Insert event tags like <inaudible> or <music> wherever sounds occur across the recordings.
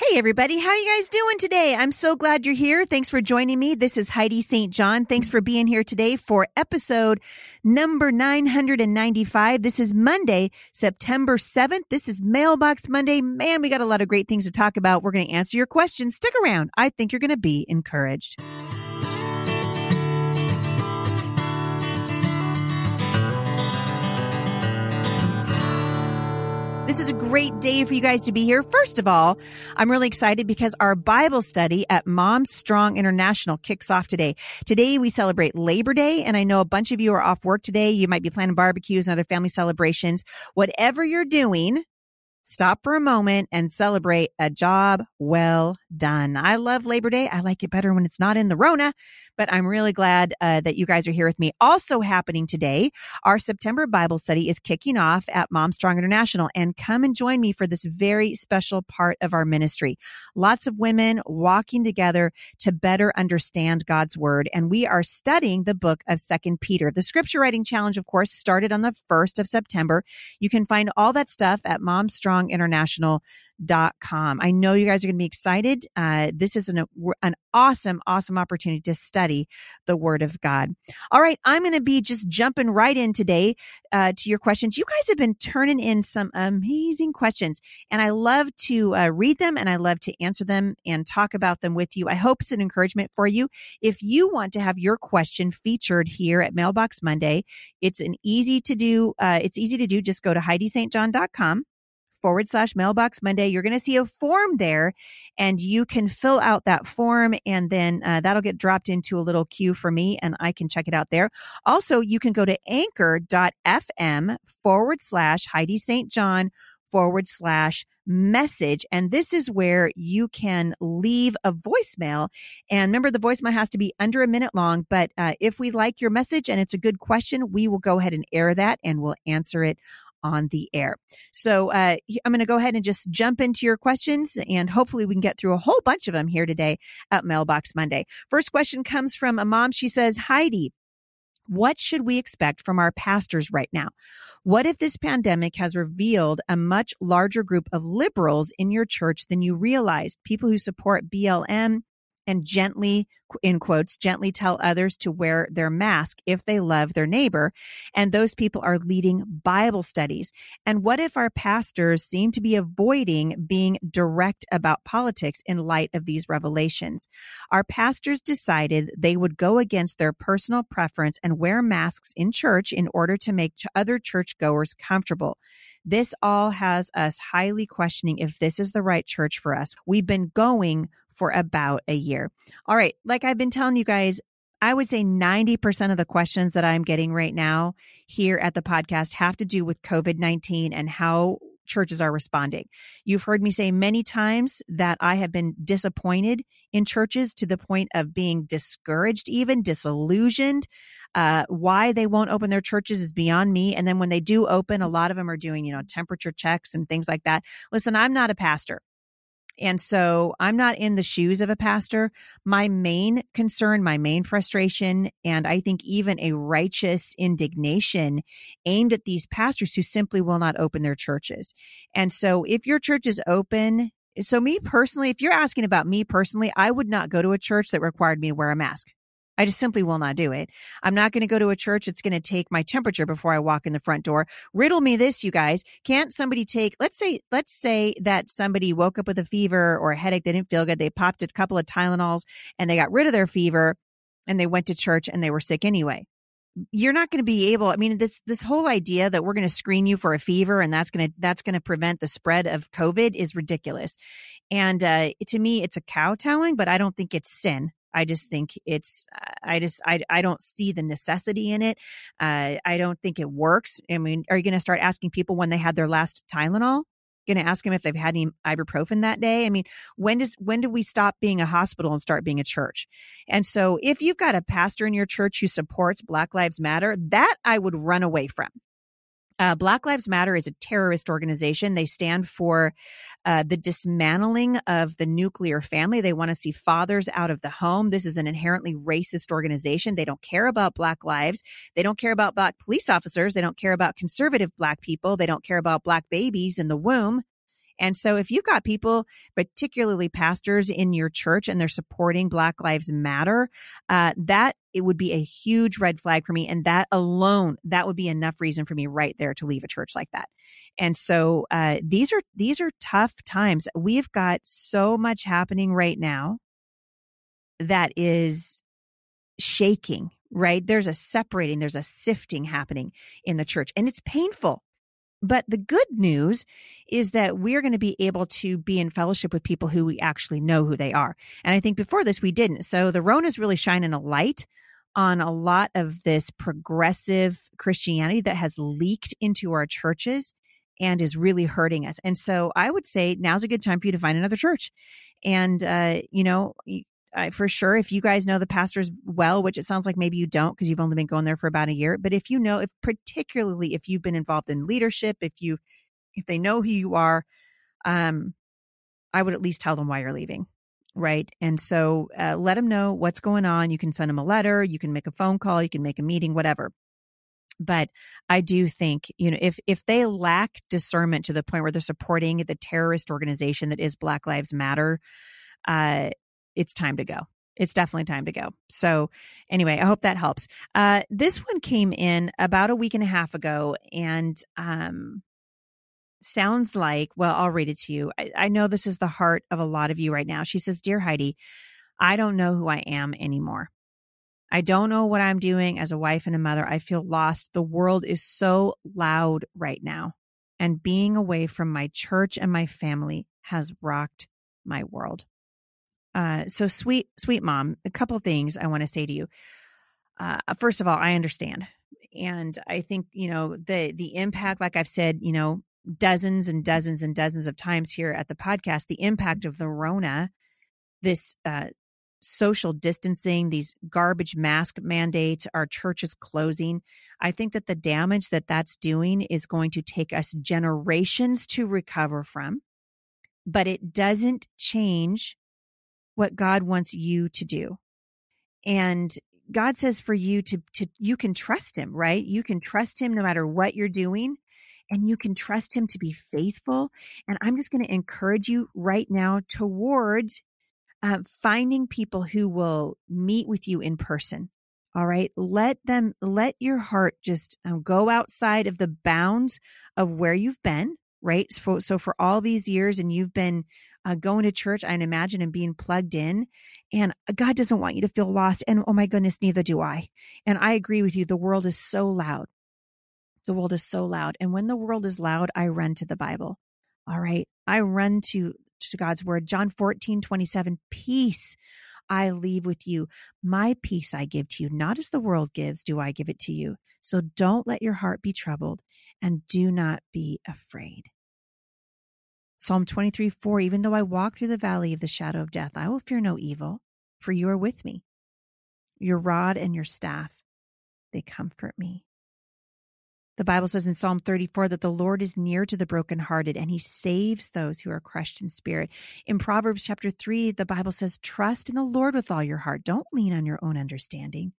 Hey everybody, how you guys doing today? I'm so glad you're here. Thanks for joining me. This is Heidi St. John. Thanks for being here today for episode number 995. This is Monday, September 7th. This is Mailbox Monday. Man, we got a lot of great things to talk about. We're going to answer your questions. Stick around. I think you're going to be encouraged. This is a great day for you guys to be here. First of all, I'm really excited because our Bible study at Mom Strong International kicks off today. Today we celebrate Labor Day, and I know a bunch of you are off work today. You might be planning barbecues and other family celebrations. Whatever you're doing, stop for a moment and celebrate a job well done. I love Labor Day. I like it better when it's not in the Rona, but I'm really glad uh, that you guys are here with me. Also happening today, our September Bible study is kicking off at Mom Strong International and come and join me for this very special part of our ministry. Lots of women walking together to better understand God's word. And we are studying the book of second Peter. The scripture writing challenge, of course, started on the 1st of September. You can find all that stuff at Mom Strong com. I know you guys are going to be excited. Uh, this is an, an awesome, awesome opportunity to study the Word of God. All right, I'm going to be just jumping right in today uh, to your questions. You guys have been turning in some amazing questions, and I love to uh, read them and I love to answer them and talk about them with you. I hope it's an encouragement for you. If you want to have your question featured here at Mailbox Monday, it's an easy to do. Uh, it's easy to do. Just go to HeidiSt.John.com forward slash mailbox Monday. You're going to see a form there and you can fill out that form and then uh, that'll get dropped into a little queue for me and I can check it out there. Also, you can go to anchor.fm forward slash Heidi St. John forward slash message. And this is where you can leave a voicemail. And remember, the voicemail has to be under a minute long. But uh, if we like your message and it's a good question, we will go ahead and air that and we'll answer it on the air. So uh, I'm going to go ahead and just jump into your questions, and hopefully we can get through a whole bunch of them here today at Mailbox Monday. First question comes from a mom. She says, Heidi, what should we expect from our pastors right now? What if this pandemic has revealed a much larger group of liberals in your church than you realized? People who support BLM, and gently, in quotes, gently tell others to wear their mask if they love their neighbor. And those people are leading Bible studies. And what if our pastors seem to be avoiding being direct about politics in light of these revelations? Our pastors decided they would go against their personal preference and wear masks in church in order to make other churchgoers comfortable. This all has us highly questioning if this is the right church for us. We've been going for about a year. All right. Like I've been telling you guys, I would say 90% of the questions that I'm getting right now here at the podcast have to do with COVID 19 and how churches are responding. You've heard me say many times that I have been disappointed in churches to the point of being discouraged, even disillusioned. Uh, why they won't open their churches is beyond me. And then when they do open, a lot of them are doing, you know, temperature checks and things like that. Listen, I'm not a pastor. And so I'm not in the shoes of a pastor. My main concern, my main frustration, and I think even a righteous indignation aimed at these pastors who simply will not open their churches. And so if your church is open, so me personally, if you're asking about me personally, I would not go to a church that required me to wear a mask. I just simply will not do it. I'm not going to go to a church that's going to take my temperature before I walk in the front door. Riddle me this, you guys. Can't somebody take, let's say, let's say that somebody woke up with a fever or a headache. They didn't feel good. They popped a couple of Tylenols and they got rid of their fever and they went to church and they were sick anyway you're not going to be able i mean this this whole idea that we're going to screen you for a fever and that's going to that's going to prevent the spread of covid is ridiculous and uh, to me it's a kowtowing but i don't think it's sin I just think it's, I just, I, I don't see the necessity in it. Uh, I don't think it works. I mean, are you going to start asking people when they had their last Tylenol? Going to ask them if they've had any ibuprofen that day? I mean, when does, when do we stop being a hospital and start being a church? And so if you've got a pastor in your church who supports Black Lives Matter, that I would run away from. Uh, Black Lives Matter is a terrorist organization. They stand for uh, the dismantling of the nuclear family. They want to see fathers out of the home. This is an inherently racist organization. They don't care about Black lives. They don't care about Black police officers. They don't care about conservative Black people. They don't care about Black babies in the womb. And so if you've got people, particularly pastors in your church and they're supporting Black Lives Matter, uh, that it would be a huge red flag for me. And that alone, that would be enough reason for me right there to leave a church like that. And so uh, these are these are tough times. We've got so much happening right now that is shaking right? There's a separating, there's a sifting happening in the church, and it's painful. But the good news is that we're going to be able to be in fellowship with people who we actually know who they are. And I think before this, we didn't. So the Rona is really shining a light on a lot of this progressive Christianity that has leaked into our churches and is really hurting us. And so I would say now's a good time for you to find another church. And, uh, you know, uh, for sure, if you guys know the pastors well, which it sounds like maybe you don't because you've only been going there for about a year, but if you know, if particularly if you've been involved in leadership, if you, if they know who you are, um, I would at least tell them why you're leaving. Right. And so uh, let them know what's going on. You can send them a letter, you can make a phone call, you can make a meeting, whatever. But I do think, you know, if if they lack discernment to the point where they're supporting the terrorist organization that is Black Lives Matter, uh, it's time to go. It's definitely time to go. So, anyway, I hope that helps. Uh, this one came in about a week and a half ago and um, sounds like, well, I'll read it to you. I, I know this is the heart of a lot of you right now. She says, Dear Heidi, I don't know who I am anymore. I don't know what I'm doing as a wife and a mother. I feel lost. The world is so loud right now. And being away from my church and my family has rocked my world. Uh, so sweet, sweet mom, a couple things I want to say to you. Uh, first of all, I understand. And I think, you know, the, the impact, like I've said, you know, dozens and dozens and dozens of times here at the podcast, the impact of the Rona, this, uh, social distancing, these garbage mask mandates, our churches closing. I think that the damage that that's doing is going to take us generations to recover from, but it doesn't change what God wants you to do. And God says for you to, to, you can trust him, right? You can trust him no matter what you're doing and you can trust him to be faithful. And I'm just going to encourage you right now towards uh, finding people who will meet with you in person. All right. Let them, let your heart just um, go outside of the bounds of where you've been right? So, so for all these years and you've been uh, going to church, I imagine, and being plugged in, and God doesn't want you to feel lost. And oh my goodness, neither do I. And I agree with you. The world is so loud. The world is so loud. And when the world is loud, I run to the Bible. All right. I run to, to God's word. John 14, 27, peace I leave with you. My peace I give to you, not as the world gives, do I give it to you. So don't let your heart be troubled and do not be afraid. Psalm 23, 4, even though I walk through the valley of the shadow of death, I will fear no evil, for you are with me. Your rod and your staff, they comfort me. The Bible says in Psalm 34 that the Lord is near to the brokenhearted and he saves those who are crushed in spirit. In Proverbs chapter 3, the Bible says, Trust in the Lord with all your heart. Don't lean on your own understanding.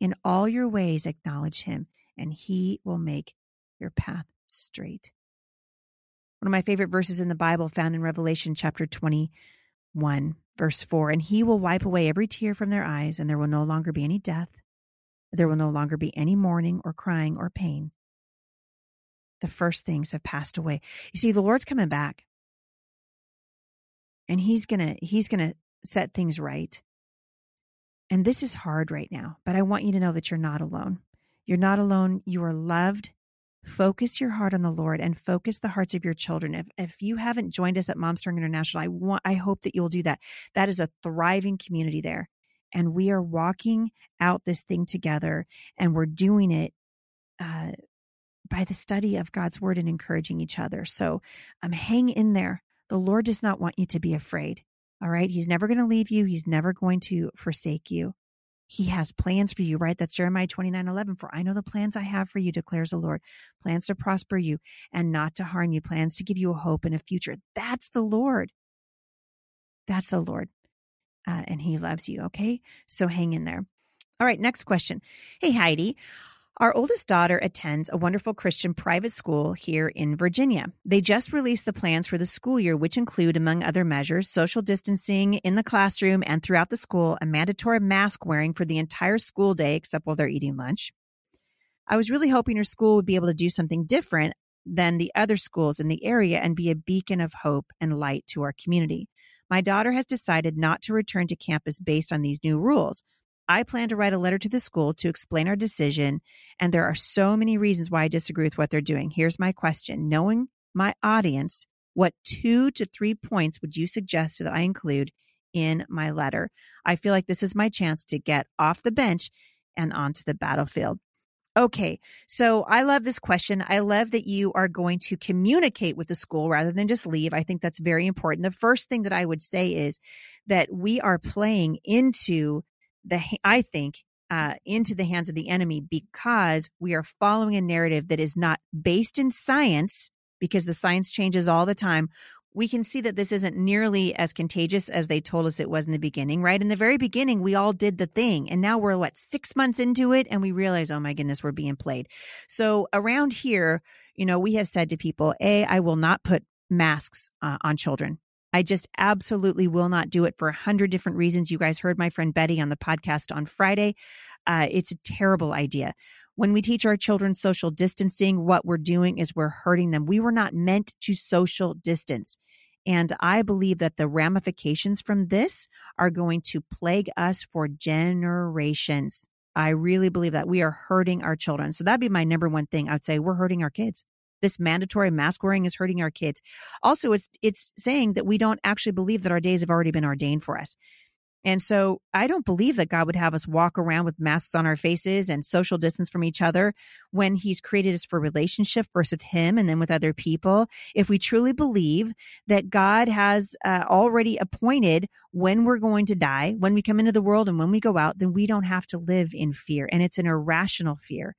In all your ways, acknowledge him, and he will make your path straight. One of my favorite verses in the Bible found in Revelation chapter 21, verse 4 And he will wipe away every tear from their eyes, and there will no longer be any death. There will no longer be any mourning or crying or pain the first things have passed away. You see, the Lord's coming back. And he's going to he's going to set things right. And this is hard right now, but I want you to know that you're not alone. You're not alone. You are loved. Focus your heart on the Lord and focus the hearts of your children. If if you haven't joined us at Mom Strong International, I want I hope that you'll do that. That is a thriving community there. And we are walking out this thing together and we're doing it uh, by the study of God's word and encouraging each other. So um, hang in there. The Lord does not want you to be afraid. All right. He's never going to leave you. He's never going to forsake you. He has plans for you, right? That's Jeremiah 29 11. For I know the plans I have for you, declares the Lord plans to prosper you and not to harm you, plans to give you a hope and a future. That's the Lord. That's the Lord. Uh, and He loves you. Okay. So hang in there. All right. Next question. Hey, Heidi. Our oldest daughter attends a wonderful Christian private school here in Virginia. They just released the plans for the school year, which include, among other measures, social distancing in the classroom and throughout the school, a mandatory mask wearing for the entire school day, except while they're eating lunch. I was really hoping her school would be able to do something different than the other schools in the area and be a beacon of hope and light to our community. My daughter has decided not to return to campus based on these new rules. I plan to write a letter to the school to explain our decision, and there are so many reasons why I disagree with what they're doing. Here's my question Knowing my audience, what two to three points would you suggest that I include in my letter? I feel like this is my chance to get off the bench and onto the battlefield. Okay. So I love this question. I love that you are going to communicate with the school rather than just leave. I think that's very important. The first thing that I would say is that we are playing into the, I think, uh, into the hands of the enemy because we are following a narrative that is not based in science because the science changes all the time. We can see that this isn't nearly as contagious as they told us it was in the beginning, right? In the very beginning, we all did the thing. And now we're what, six months into it and we realize, oh my goodness, we're being played. So around here, you know, we have said to people, A, I will not put masks uh, on children. I just absolutely will not do it for a hundred different reasons. You guys heard my friend Betty on the podcast on Friday. Uh, it's a terrible idea. When we teach our children social distancing, what we're doing is we're hurting them. We were not meant to social distance. And I believe that the ramifications from this are going to plague us for generations. I really believe that we are hurting our children. So that'd be my number one thing. I'd say we're hurting our kids this mandatory mask wearing is hurting our kids. Also, it's it's saying that we don't actually believe that our days have already been ordained for us. And so I don't believe that God would have us walk around with masks on our faces and social distance from each other when he's created us for relationship first with him and then with other people. If we truly believe that God has uh, already appointed when we're going to die, when we come into the world and when we go out, then we don't have to live in fear. And it's an irrational fear.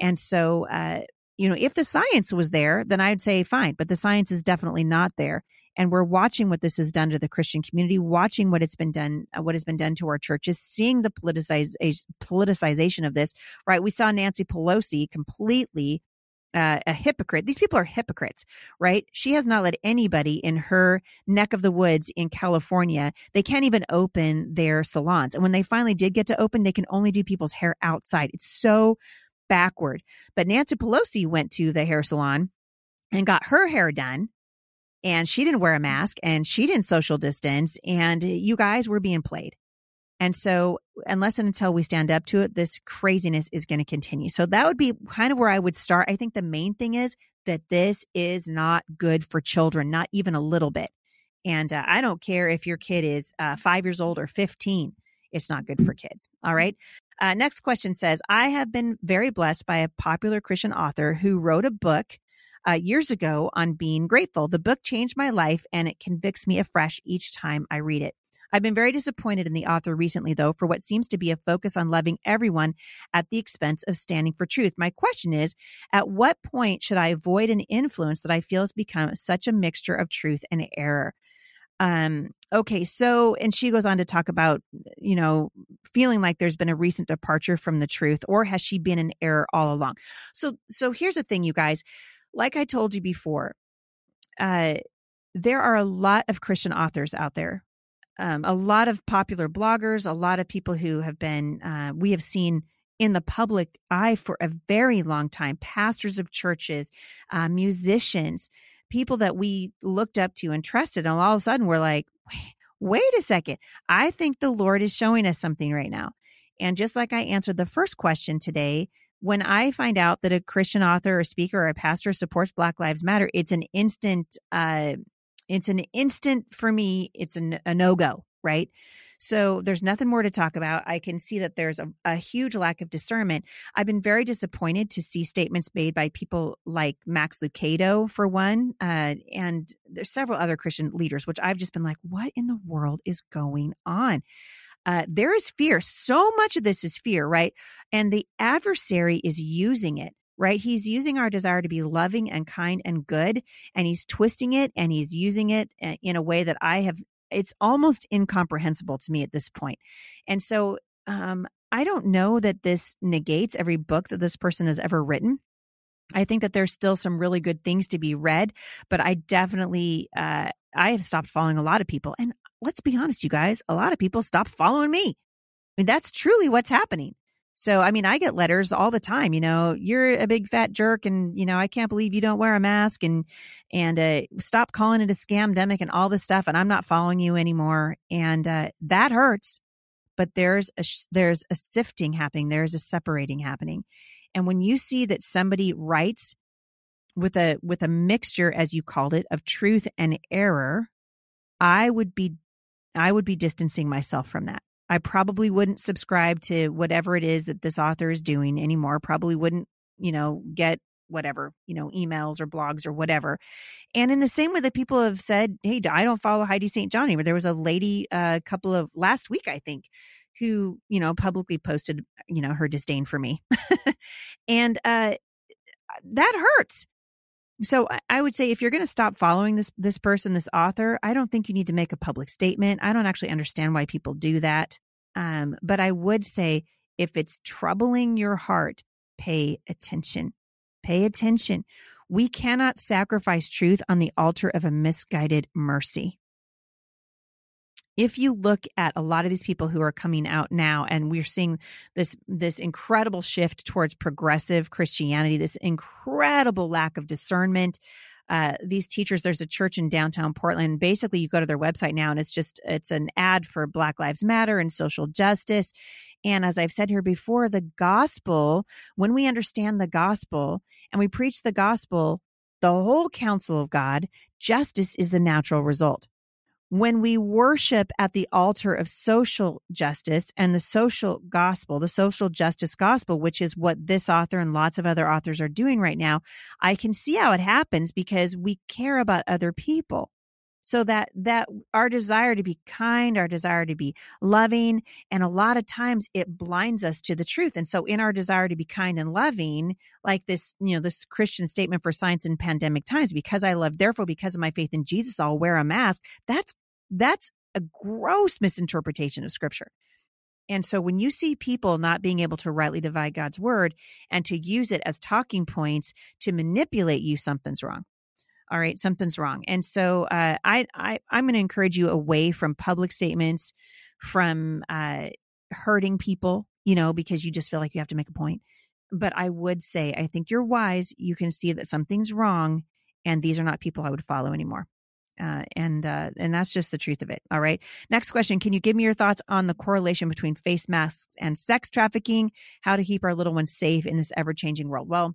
And so, uh, you know, if the science was there, then I'd say fine, but the science is definitely not there. And we're watching what this has done to the Christian community, watching what it's been done, uh, what has been done to our churches, seeing the politicization of this, right? We saw Nancy Pelosi completely uh, a hypocrite. These people are hypocrites, right? She has not let anybody in her neck of the woods in California. They can't even open their salons. And when they finally did get to open, they can only do people's hair outside. It's so backward. But Nancy Pelosi went to the hair salon and got her hair done. And she didn't wear a mask and she didn't social distance. And you guys were being played. And so, unless and until we stand up to it, this craziness is going to continue. So, that would be kind of where I would start. I think the main thing is that this is not good for children, not even a little bit. And uh, I don't care if your kid is uh, five years old or 15, it's not good for kids. All right. Uh, next question says I have been very blessed by a popular Christian author who wrote a book uh, years ago on being grateful. The book changed my life and it convicts me afresh each time I read it. I've been very disappointed in the author recently, though, for what seems to be a focus on loving everyone at the expense of standing for truth. My question is at what point should I avoid an influence that I feel has become such a mixture of truth and error? Um, okay, so, and she goes on to talk about, you know, feeling like there's been a recent departure from the truth, or has she been in error all along? So, so here's the thing, you guys. Like I told you before, uh, there are a lot of Christian authors out there, um, a lot of popular bloggers, a lot of people who have been, uh, we have seen in the public eye for a very long time, pastors of churches, uh, musicians, people that we looked up to and trusted. And all of a sudden we're like, wait a second. I think the Lord is showing us something right now. And just like I answered the first question today, when I find out that a Christian author or speaker or a pastor supports Black Lives Matter, it's an instant, uh, it's an instant for me. It's a, a no go, right? So there's nothing more to talk about. I can see that there's a, a huge lack of discernment. I've been very disappointed to see statements made by people like Max Lucado, for one, uh, and there's several other Christian leaders, which I've just been like, what in the world is going on? Uh, there is fear. So much of this is fear, right? And the adversary is using it right? He's using our desire to be loving and kind and good, and he's twisting it and he's using it uh, in a way that I have it's almost incomprehensible to me at this point. And so um, I don't know that this negates every book that this person has ever written. I think that there's still some really good things to be read, but I definitely, uh, I have stopped following a lot of people. And let's be honest, you guys, a lot of people stop following me. I mean, that's truly what's happening. So, I mean, I get letters all the time, you know, you're a big fat jerk and, you know, I can't believe you don't wear a mask and, and, uh, stop calling it a scamdemic and all this stuff. And I'm not following you anymore. And, uh, that hurts, but there's a, there's a sifting happening. There's a separating happening. And when you see that somebody writes with a, with a mixture, as you called it, of truth and error, I would be, I would be distancing myself from that. I probably wouldn't subscribe to whatever it is that this author is doing anymore. Probably wouldn't, you know, get whatever, you know, emails or blogs or whatever. And in the same way that people have said, hey, I don't follow Heidi St. John anymore. There was a lady a uh, couple of last week, I think, who, you know, publicly posted, you know, her disdain for me. <laughs> and uh that hurts so I would say if you're going to stop following this this person, this author, I don't think you need to make a public statement. I don't actually understand why people do that. Um, but I would say if it's troubling your heart, pay attention. Pay attention. We cannot sacrifice truth on the altar of a misguided mercy if you look at a lot of these people who are coming out now and we're seeing this this incredible shift towards progressive christianity this incredible lack of discernment uh, these teachers there's a church in downtown portland. Basically you go to their website now and it's just it's an ad for black lives matter and social justice. And as i've said here before the gospel when we understand the gospel and we preach the gospel the whole counsel of god justice is the natural result when we worship at the altar of social justice and the social gospel, the social justice gospel, which is what this author and lots of other authors are doing right now, I can see how it happens because we care about other people. So that, that our desire to be kind, our desire to be loving, and a lot of times it blinds us to the truth. And so in our desire to be kind and loving, like this, you know, this Christian statement for science in pandemic times, because I love, therefore, because of my faith in Jesus, I'll wear a mask. That's that's a gross misinterpretation of scripture. And so when you see people not being able to rightly divide God's word and to use it as talking points to manipulate you, something's wrong. All right, something's wrong. And so uh, I, I I'm going to encourage you away from public statements, from uh, hurting people, you know, because you just feel like you have to make a point. But I would say I think you're wise. You can see that something's wrong, and these are not people I would follow anymore. Uh, and uh, and that's just the truth of it. All right. Next question: Can you give me your thoughts on the correlation between face masks and sex trafficking? How to keep our little ones safe in this ever changing world? Well,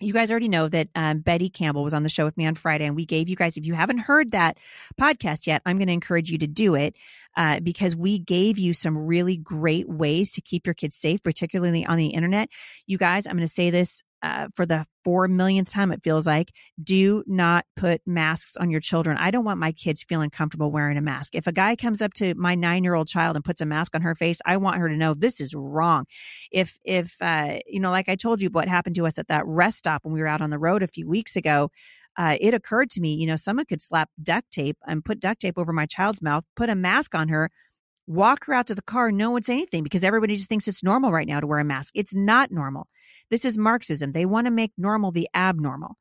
you guys already know that um, Betty Campbell was on the show with me on Friday, and we gave you guys, if you haven't heard that podcast yet, I'm going to encourage you to do it uh, because we gave you some really great ways to keep your kids safe, particularly on the internet. You guys, I'm going to say this uh, for the four millionth time, it feels like, do not put masks on your children. I don't want my kids feeling comfortable wearing a mask. If a guy comes up to my nine year old child and puts a mask on her face, I want her to know this is wrong. If, if, uh, you know, like I told you what happened to us at that rest stop when we were out on the road a few weeks ago, uh, it occurred to me, you know, someone could slap duct tape and put duct tape over my child's mouth, put a mask on her, walk her out to the car, no one say anything because everybody just thinks it's normal right now to wear a mask. It's not normal. This is Marxism. They want to make normal the abnormal.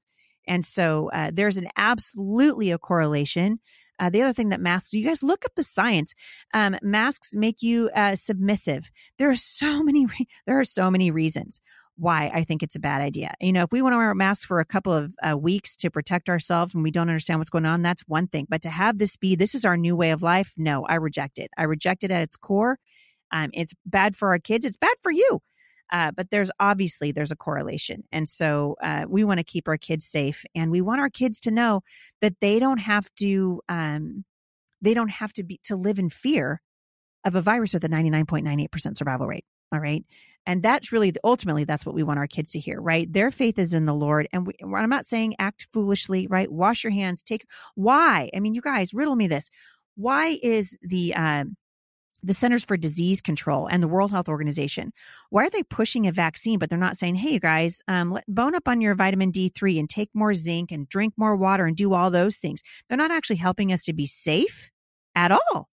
And so uh, there's an absolutely a correlation. Uh, the other thing that masks, you guys look up the science. Um, masks make you uh, submissive. There are so many. Re- <laughs> there are so many reasons why I think it's a bad idea. You know, if we want to wear a mask for a couple of uh, weeks to protect ourselves when we don't understand what's going on, that's one thing. But to have this be, this is our new way of life, no, I reject it. I reject it at its core. Um, it's bad for our kids. It's bad for you. Uh, but there's obviously there's a correlation, and so uh, we want to keep our kids safe, and we want our kids to know that they don't have to um, they don't have to be to live in fear of a virus with a 99.98% survival rate. All right. And that's really ultimately that's what we want our kids to hear, right? Their faith is in the Lord. And we, I'm not saying act foolishly, right? Wash your hands. Take why? I mean, you guys riddle me this. Why is the um, the Centers for Disease Control and the World Health Organization, why are they pushing a vaccine, but they're not saying, hey, you guys, um, let, bone up on your vitamin D3 and take more zinc and drink more water and do all those things? They're not actually helping us to be safe at all.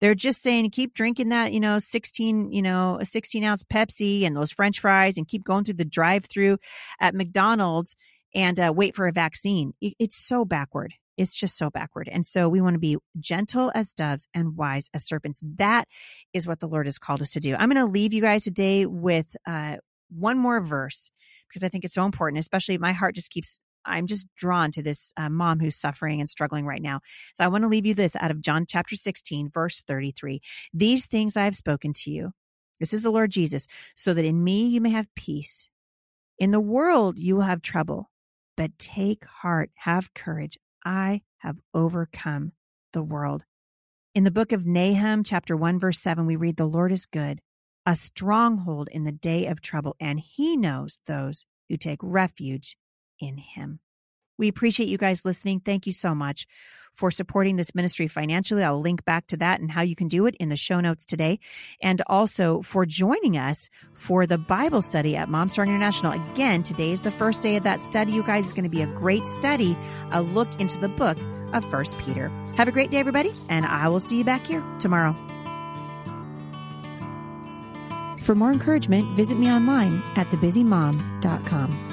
They're just saying keep drinking that, you know, 16, you know, a 16 ounce Pepsi and those French fries and keep going through the drive through at McDonald's and uh, wait for a vaccine. It's so backward. It's just so backward. And so we want to be gentle as doves and wise as serpents. That is what the Lord has called us to do. I'm going to leave you guys today with uh, one more verse because I think it's so important, especially my heart just keeps I'm just drawn to this uh, mom who's suffering and struggling right now. So I want to leave you this out of John chapter 16, verse 33. These things I have spoken to you. This is the Lord Jesus, so that in me you may have peace. In the world you will have trouble, but take heart, have courage. I have overcome the world. In the book of Nahum, chapter 1, verse 7, we read, The Lord is good, a stronghold in the day of trouble, and he knows those who take refuge in him. We appreciate you guys listening. Thank you so much for supporting this ministry financially. I'll link back to that and how you can do it in the show notes today. And also for joining us for the Bible study at Mom Strong International. Again, today is the first day of that study. You guys, is going to be a great study, a look into the book of First Peter. Have a great day, everybody, and I will see you back here tomorrow. For more encouragement, visit me online at thebusymom.com.